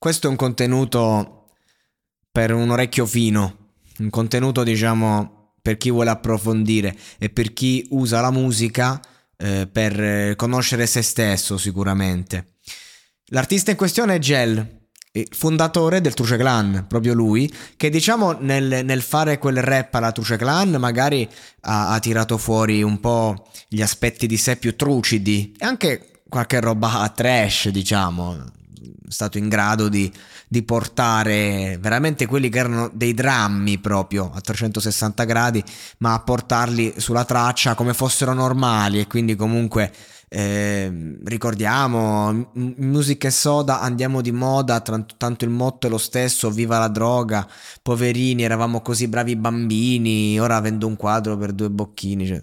Questo è un contenuto per un orecchio fino, un contenuto diciamo per chi vuole approfondire e per chi usa la musica eh, per conoscere se stesso sicuramente. L'artista in questione è Gel, fondatore del Truce Clan, proprio lui, che diciamo nel, nel, fare quel rap alla Truce Clan magari ha, ha tirato fuori un po' gli aspetti di sé più trucidi e anche qualche roba trash diciamo stato in grado di, di, portare veramente quelli che erano dei drammi proprio a 360 gradi, ma a portarli sulla traccia come fossero normali. E quindi comunque eh, ricordiamo musica e soda andiamo di moda tanto il motto è lo stesso viva la droga poverini eravamo così bravi bambini ora vendo un quadro per due bocchini cioè,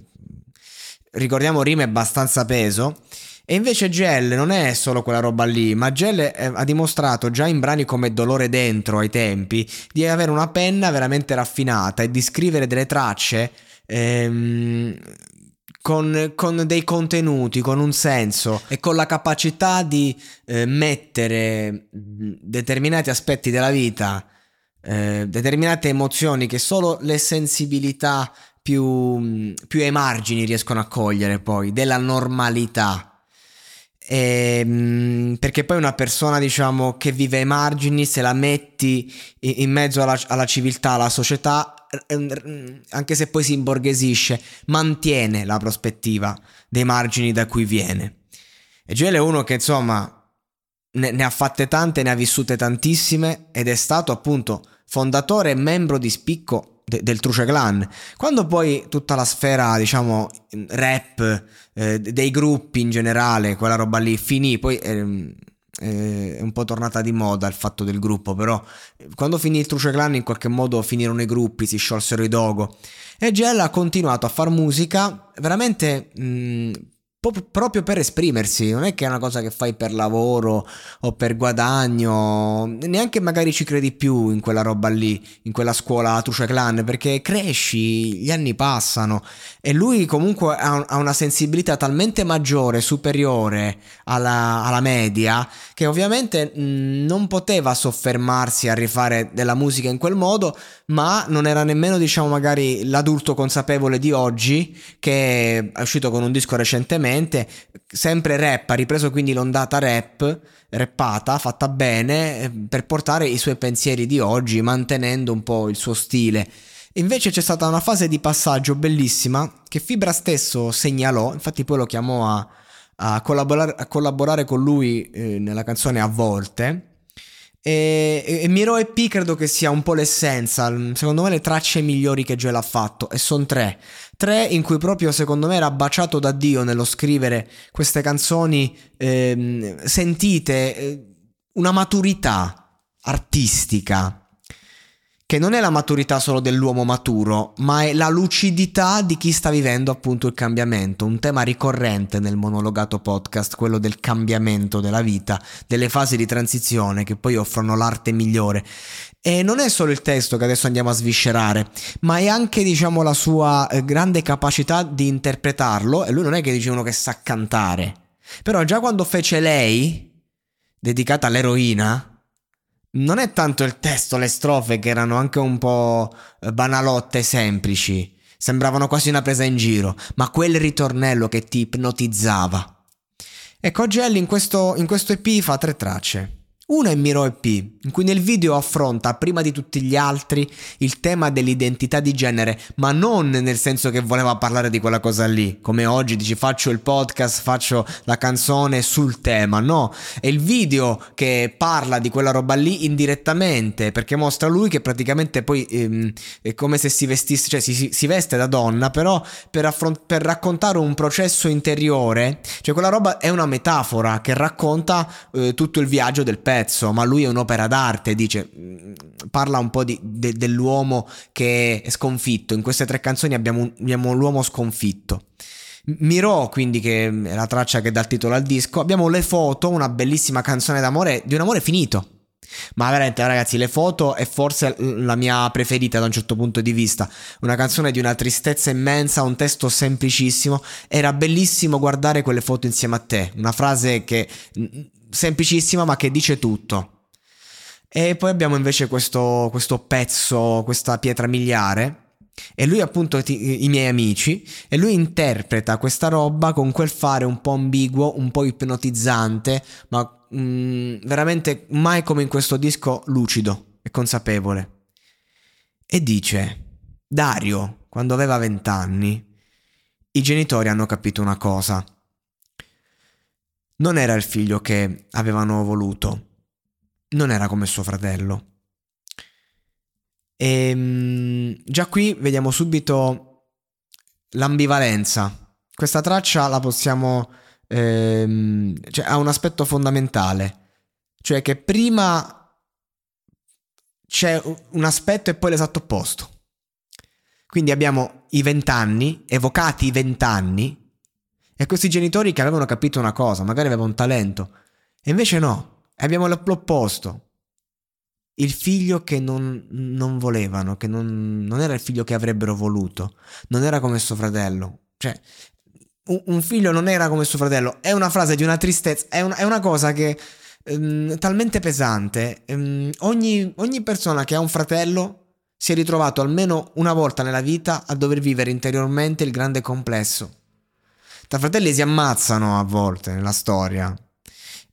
ricordiamo rime abbastanza peso e invece Gel non è solo quella roba lì, ma Gel eh, ha dimostrato già in brani come Dolore Dentro ai tempi di avere una penna veramente raffinata e di scrivere delle tracce ehm, con, con, dei contenuti, con un senso e con la capacità di eh, mettere determinati aspetti della vita, eh, determinate emozioni che solo le sensibilità più, più ai margini riescono a cogliere poi, della normalità. E, ehm, perché poi una persona, diciamo, che vive ai margini, se la metti in mezzo alla, alla civiltà, alla società, anche se poi si imborghesisce, mantiene la prospettiva dei margini da cui viene. E Gel è uno che, insomma, ne, ne ha fatte tante, ne ha vissute tantissime ed è stato appunto fondatore e membro di spicco de- del Truce Clan. Quando poi tutta la sfera, diciamo, rap, eh, dei gruppi in generale, quella roba lì finì, poi eh, è un po' tornata di moda il fatto del gruppo, però quando finì il Truce Clan in qualche modo finirono i gruppi, si sciolsero i dogo. E Gel ha continuato a fare musica veramente mh, proprio per esprimersi, non è che è una cosa che fai per lavoro o per guadagno, neanche magari ci credi più in quella roba lì, in quella scuola Truce Clan, perché cresci, gli anni passano e lui comunque ha, una sensibilità talmente maggiore, superiore alla, alla media, che ovviamente non poteva soffermarsi a rifare della musica in quel modo, ma non era nemmeno diciamo magari l'adulto consapevole di oggi che è uscito con un disco recentemente ovviamente sempre rap, ha ripreso quindi l'ondata rap, rappata, fatta bene, eh, per portare i suoi pensieri di oggi, mantenendo un po' il suo stile. Invece c'è stata una fase di passaggio bellissima che Fibra stesso segnalò, infatti poi lo chiamò a, a, collaborare, a collaborare, con lui eh, nella canzone A volte. E, e, e Miro EP credo che sia un po' l'essenza, secondo me le tracce migliori che Joel ha fatto, e sono tre. Tre in cui proprio secondo me era baciato da Dio nello scrivere queste canzoni eh, sentite, eh, una maturità artistica che non è la maturità solo dell'uomo maturo, ma è la lucidità di chi sta vivendo appunto il cambiamento, un tema ricorrente nel monologato podcast, quello del cambiamento della vita, delle fasi di transizione che poi offrono l'arte migliore. E non è solo il testo che adesso andiamo a sviscerare, ma è anche diciamo la sua eh, grande capacità di interpretarlo e lui non è che dice uno che sa cantare. Però già quando fece lei, dedicata all'eroina, non è tanto il testo, le strofe che erano anche un po' eh, banalotte, semplici, sembravano quasi una presa in giro, ma quel ritornello che ti ipnotizzava. Ecco, Gelli in questo, in questo EP fa tre tracce. Una è Miro EP, in cui nel video affronta prima di tutti gli altri il tema dell'identità di genere, ma non nel senso che voleva parlare di quella cosa lì, come oggi dici faccio il podcast, faccio la canzone sul tema, no, è il video che parla di quella roba lì indirettamente, perché mostra lui che praticamente poi ehm, è come se si vestisse, cioè si, si veste da donna, però per, affront- per raccontare un processo interiore, cioè quella roba è una metafora che racconta eh, tutto il viaggio del pezzo pezzo, ma lui è un'opera d'arte, dice, mm, parla un po' di, de, dell'uomo che è sconfitto. In queste tre canzoni abbiamo, abbiamo l'uomo sconfitto. Miro, quindi, che è la traccia che dà il titolo al disco, abbiamo le foto, una bellissima canzone d'amore, di un amore finito. Ma veramente, ragazzi, le foto è forse la mia preferita da un certo punto di vista. Una canzone di una tristezza immensa, un testo semplicissimo. Era bellissimo guardare quelle foto insieme a te. Una frase che semplicissima ma che dice tutto. E poi abbiamo invece questo, questo pezzo, questa pietra miliare. E lui appunto ti, i miei amici e lui interpreta questa roba con quel fare un po' ambiguo, un po' ipnotizzante, ma mh, mm, veramente mai come in questo disco lucido e consapevole. E dice, Dario, quando aveva vent'anni, i genitori hanno capito una cosa non era il figlio che avevano voluto, non era come suo fratello. E ehm, già qui vediamo subito l'ambivalenza. Questa traccia la possiamo... Ehm, cioè, ha un aspetto fondamentale, cioè che prima c'è un aspetto e poi l'esatto opposto. Quindi abbiamo i vent'anni, evocati i vent'anni, e questi genitori che avevano capito una cosa, magari avevano un talento, e invece no, abbiamo l'opposto. Il figlio che non, non volevano, che non, non, era il figlio che avrebbero voluto, non era come suo fratello. Cioè, un, un figlio non era come suo fratello. È una frase di una tristezza, è, un, è una cosa che ehm, talmente pesante. Ehm, ogni, ogni persona che ha un fratello si è ritrovato almeno una volta nella vita a dover vivere interiormente il grande complesso tra fratelli si ammazzano a volte nella storia.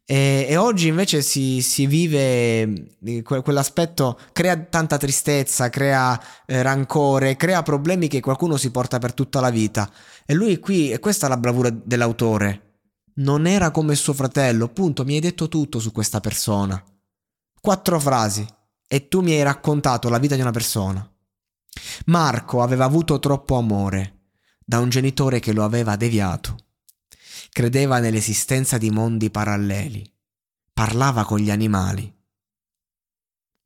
E, e oggi invece si, si vive eh, que, quell'aspetto, crea tanta tristezza, crea eh, rancore, crea problemi che qualcuno si porta per tutta la vita. E lui qui, e questa è la bravura dell'autore, non era come suo fratello, punto, mi hai detto tutto su questa persona. Quattro frasi e tu mi hai raccontato la vita di una persona. Marco aveva avuto troppo amore da un genitore che lo aveva deviato. Credeva nell'esistenza di mondi paralleli. Parlava con gli animali.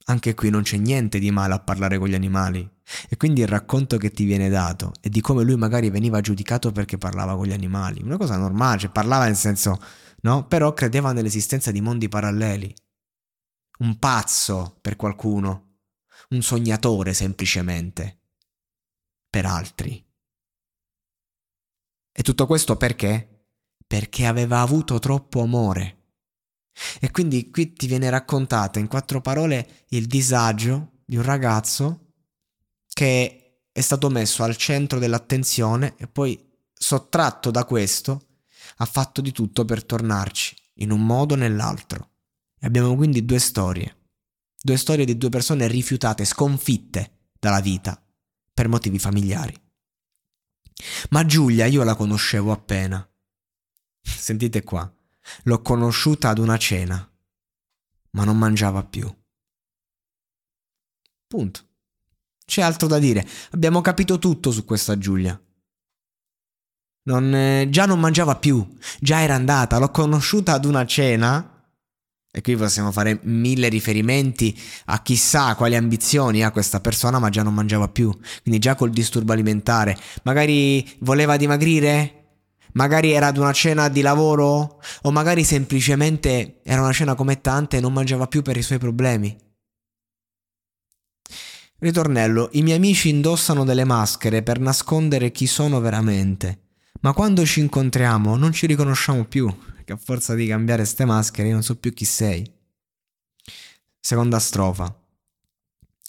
Anche qui non c'è niente di male a parlare con gli animali. E quindi il racconto che ti viene dato è di come lui magari veniva giudicato perché parlava con gli animali. Una cosa normale, cioè parlava nel senso, no? Però credeva nell'esistenza di mondi paralleli. Un pazzo per qualcuno, un sognatore semplicemente, per altri. E tutto questo perché? Perché aveva avuto troppo amore. E quindi qui ti viene raccontata in quattro parole il disagio di un ragazzo che è stato messo al centro dell'attenzione e poi sottratto da questo ha fatto di tutto per tornarci in un modo o nell'altro. E abbiamo quindi due storie. Due storie di due persone rifiutate, sconfitte dalla vita per motivi familiari. Ma Giulia io la conoscevo appena. Sentite qua, l'ho conosciuta ad una cena, ma non mangiava più. Punto. C'è altro da dire. Abbiamo capito tutto su questa Giulia. Non, eh, già non mangiava più, già era andata, l'ho conosciuta ad una cena E qui possiamo fare mille riferimenti a chissà quali ambizioni ha questa persona, ma già non mangiava più. Quindi già col disturbo alimentare. Magari voleva dimagrire? Magari era ad una cena di lavoro? O magari semplicemente era una cena come tante e non mangiava più per i suoi problemi. Ritornello, i miei amici indossano delle maschere per nascondere chi sono veramente. Ma quando ci incontriamo non ci riconosciamo più che a forza di cambiare ste maschere io non so più chi sei. Seconda strofa.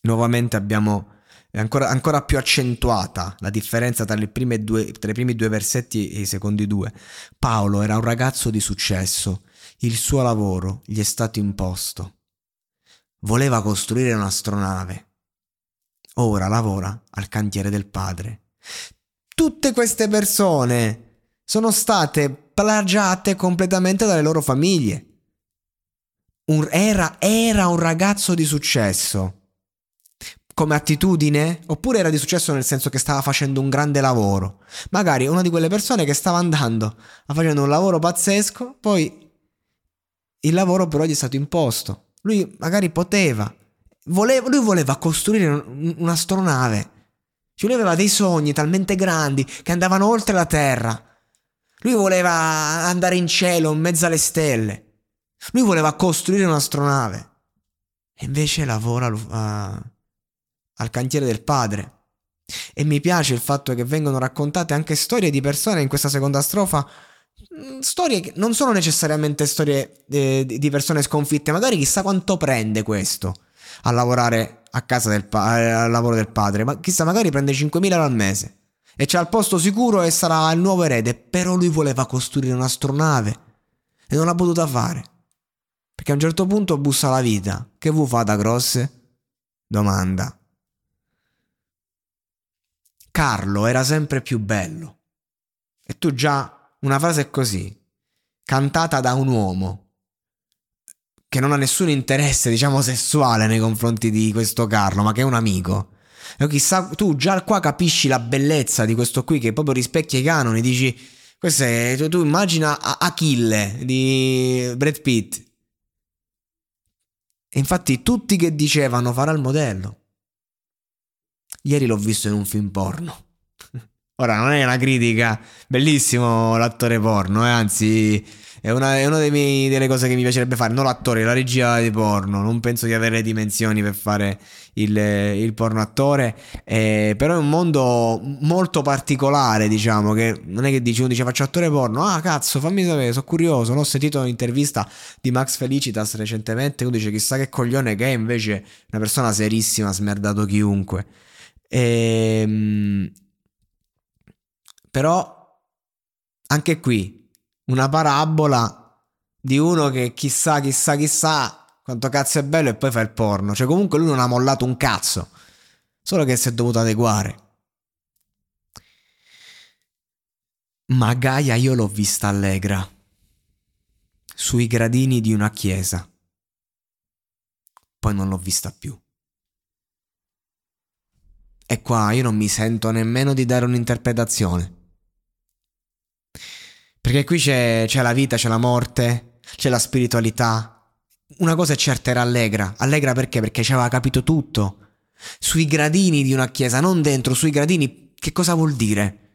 Nuovamente abbiamo ancora, ancora più accentuata la differenza tra, due, tra i primi due versetti e i secondi due. Paolo era un ragazzo di successo, il suo lavoro gli è stato imposto. Voleva costruire un'astronave. Ora lavora al cantiere del padre. Tutte queste persone sono state plagiate completamente dalle loro famiglie. Un, era, era un ragazzo di successo come attitudine, oppure era di successo nel senso che stava facendo un grande lavoro. Magari una di quelle persone che stava andando a facendo un lavoro pazzesco, poi il lavoro però gli è stato imposto. Lui magari poteva, voleva, lui voleva costruire un'astronave. Cioè lui aveva dei sogni talmente grandi che andavano oltre la Terra. Lui voleva andare in cielo in mezzo alle stelle. Lui voleva costruire un'astronave. E invece lavora uh, al cantiere del padre. E mi piace il fatto che vengono raccontate anche storie di persone in questa seconda strofa. Mm, storie che non sono necessariamente storie eh, di persone sconfitte, magari chissà quanto prende questo a lavorare a casa del pa- eh, al lavoro del padre, ma chissà magari prende 5.000 euro al mese e c'ha il posto sicuro e sarà il nuovo erede. Però lui voleva costruire un'astronave e non l'ha potuta fare. Perché a un certo punto bussa la vita. Che vu fate grosse? Domanda. Carlo era sempre più bello. E tu già una frase così, cantata da un uomo che non ha nessun interesse, diciamo, sessuale nei confronti di questo Carlo, ma che è un amico. Chissà, tu già qua capisci la bellezza di questo qui che proprio rispecchia i canoni, dici, questo è, tu, tu immagina Achille di Brad Pitt. E infatti tutti che dicevano farà il modello. Ieri l'ho visto in un film porno. Ora non è una critica, bellissimo l'attore porno, eh? anzi è una, è una miei, delle cose che mi piacerebbe fare, non l'attore, la regia di porno, non penso di avere le dimensioni per fare il, il porno attore, eh, però è un mondo molto particolare, diciamo, che non è che dici, uno dice faccio attore porno, ah cazzo fammi sapere, sono curioso, no? ho sentito un'intervista di Max Felicitas recentemente, uno dice chissà che coglione che è invece una persona serissima, ha smerdato chiunque. Ehm però anche qui una parabola di uno che chissà, chissà, chissà quanto cazzo è bello e poi fa il porno. Cioè comunque lui non ha mollato un cazzo, solo che si è dovuto adeguare. Ma Gaia io l'ho vista allegra, sui gradini di una chiesa. Poi non l'ho vista più. E qua io non mi sento nemmeno di dare un'interpretazione. Perché qui c'è, c'è la vita, c'è la morte, c'è la spiritualità. Una cosa è certa, era allegra. Allegra perché? Perché ci aveva capito tutto. Sui gradini di una chiesa, non dentro, sui gradini. Che cosa vuol dire?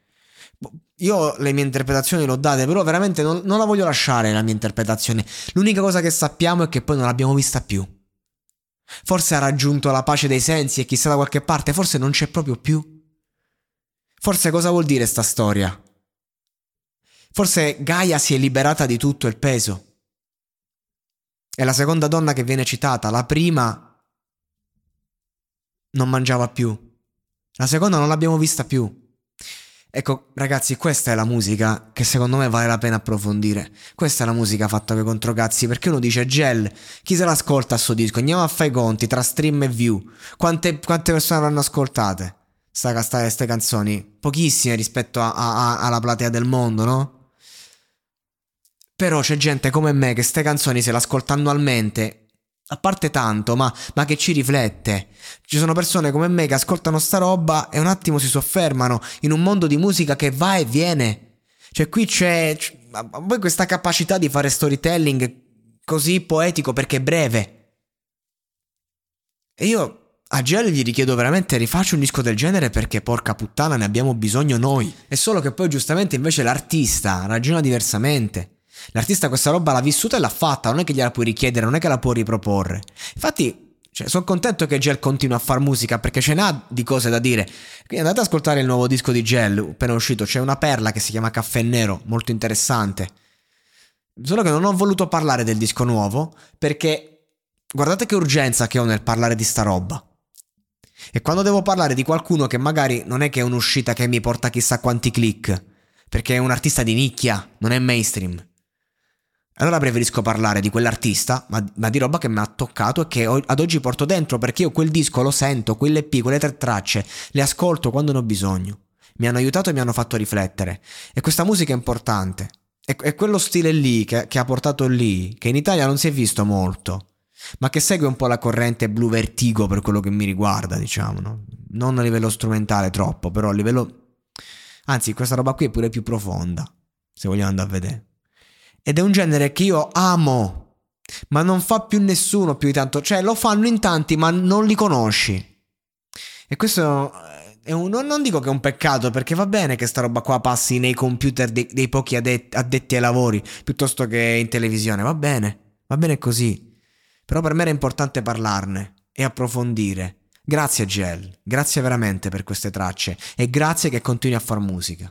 Io le mie interpretazioni l'ho date, però veramente non, non la voglio lasciare la mia interpretazione. L'unica cosa che sappiamo è che poi non l'abbiamo vista più. Forse ha raggiunto la pace dei sensi e chissà da qualche parte, forse non c'è proprio più. Forse cosa vuol dire sta storia? Forse Gaia si è liberata di tutto il peso. È la seconda donna che viene citata. La prima non mangiava più. La seconda non l'abbiamo vista più. Ecco, ragazzi, questa è la musica che secondo me vale la pena approfondire. Questa è la musica fatta con controcazzi, perché uno dice Gel, chi se l'ascolta a sto disco? Andiamo a fare i conti tra stream e view. Quante, quante persone l'hanno ascoltate? Queste canzoni? Pochissime rispetto a, a, a, alla platea del mondo, no? Però c'è gente come me che ste canzoni se l'ascolta annualmente, a parte tanto, ma, ma, che ci riflette. Ci sono persone come me che ascoltano sta roba e un attimo si soffermano in un mondo di musica che va e viene. Cioè qui c'è, poi questa capacità di fare storytelling così poetico perché breve. E io a Gel gli richiedo veramente rifaccio un disco del genere perché porca puttana ne abbiamo bisogno noi. È solo che poi giustamente invece l'artista ragiona diversamente. L'artista questa roba l'ha vissuta e l'ha fatta, non è che gliela puoi richiedere, non è che la puoi riproporre. Infatti, cioè, sono contento che Gel continua a fare musica perché ce n'ha di cose da dire. Quindi andate ad ascoltare il nuovo disco di Gel, appena uscito. C'è una perla che si chiama Caffè Nero, molto interessante. Solo che non ho voluto parlare del disco nuovo perché guardate che urgenza che ho nel parlare di sta roba. E quando devo parlare di qualcuno che magari non è che è un'uscita che mi porta chissà quanti click, perché è un artista di nicchia, non è mainstream. Allora preferisco parlare di quell'artista, ma, ma, di roba che mi ha toccato e che ad oggi porto dentro, perché io quel disco lo sento, quell'EP, quelle tre tracce, le ascolto quando ne ho bisogno. Mi hanno aiutato e mi hanno fatto riflettere. E questa musica è importante. È, è quello stile lì che, che ha portato lì, che in Italia non si è visto molto, ma che segue un po' la corrente blu vertigo per quello che mi riguarda, diciamo, no? Non a livello strumentale troppo, però a livello... Anzi, questa roba qui è pure più profonda, se vogliamo andare a vedere. Ed è un genere che io amo, ma non fa più nessuno più di tanto. Cioè, lo fanno in tanti, ma non li conosci. E questo è un, non dico che è un peccato, perché va bene che sta roba qua passi nei computer dei, dei pochi addetti, addetti ai lavori, piuttosto che in televisione. Va bene, va bene così. Però per me era importante parlarne e approfondire. Grazie Gel, grazie veramente per queste tracce e grazie che continui a far musica.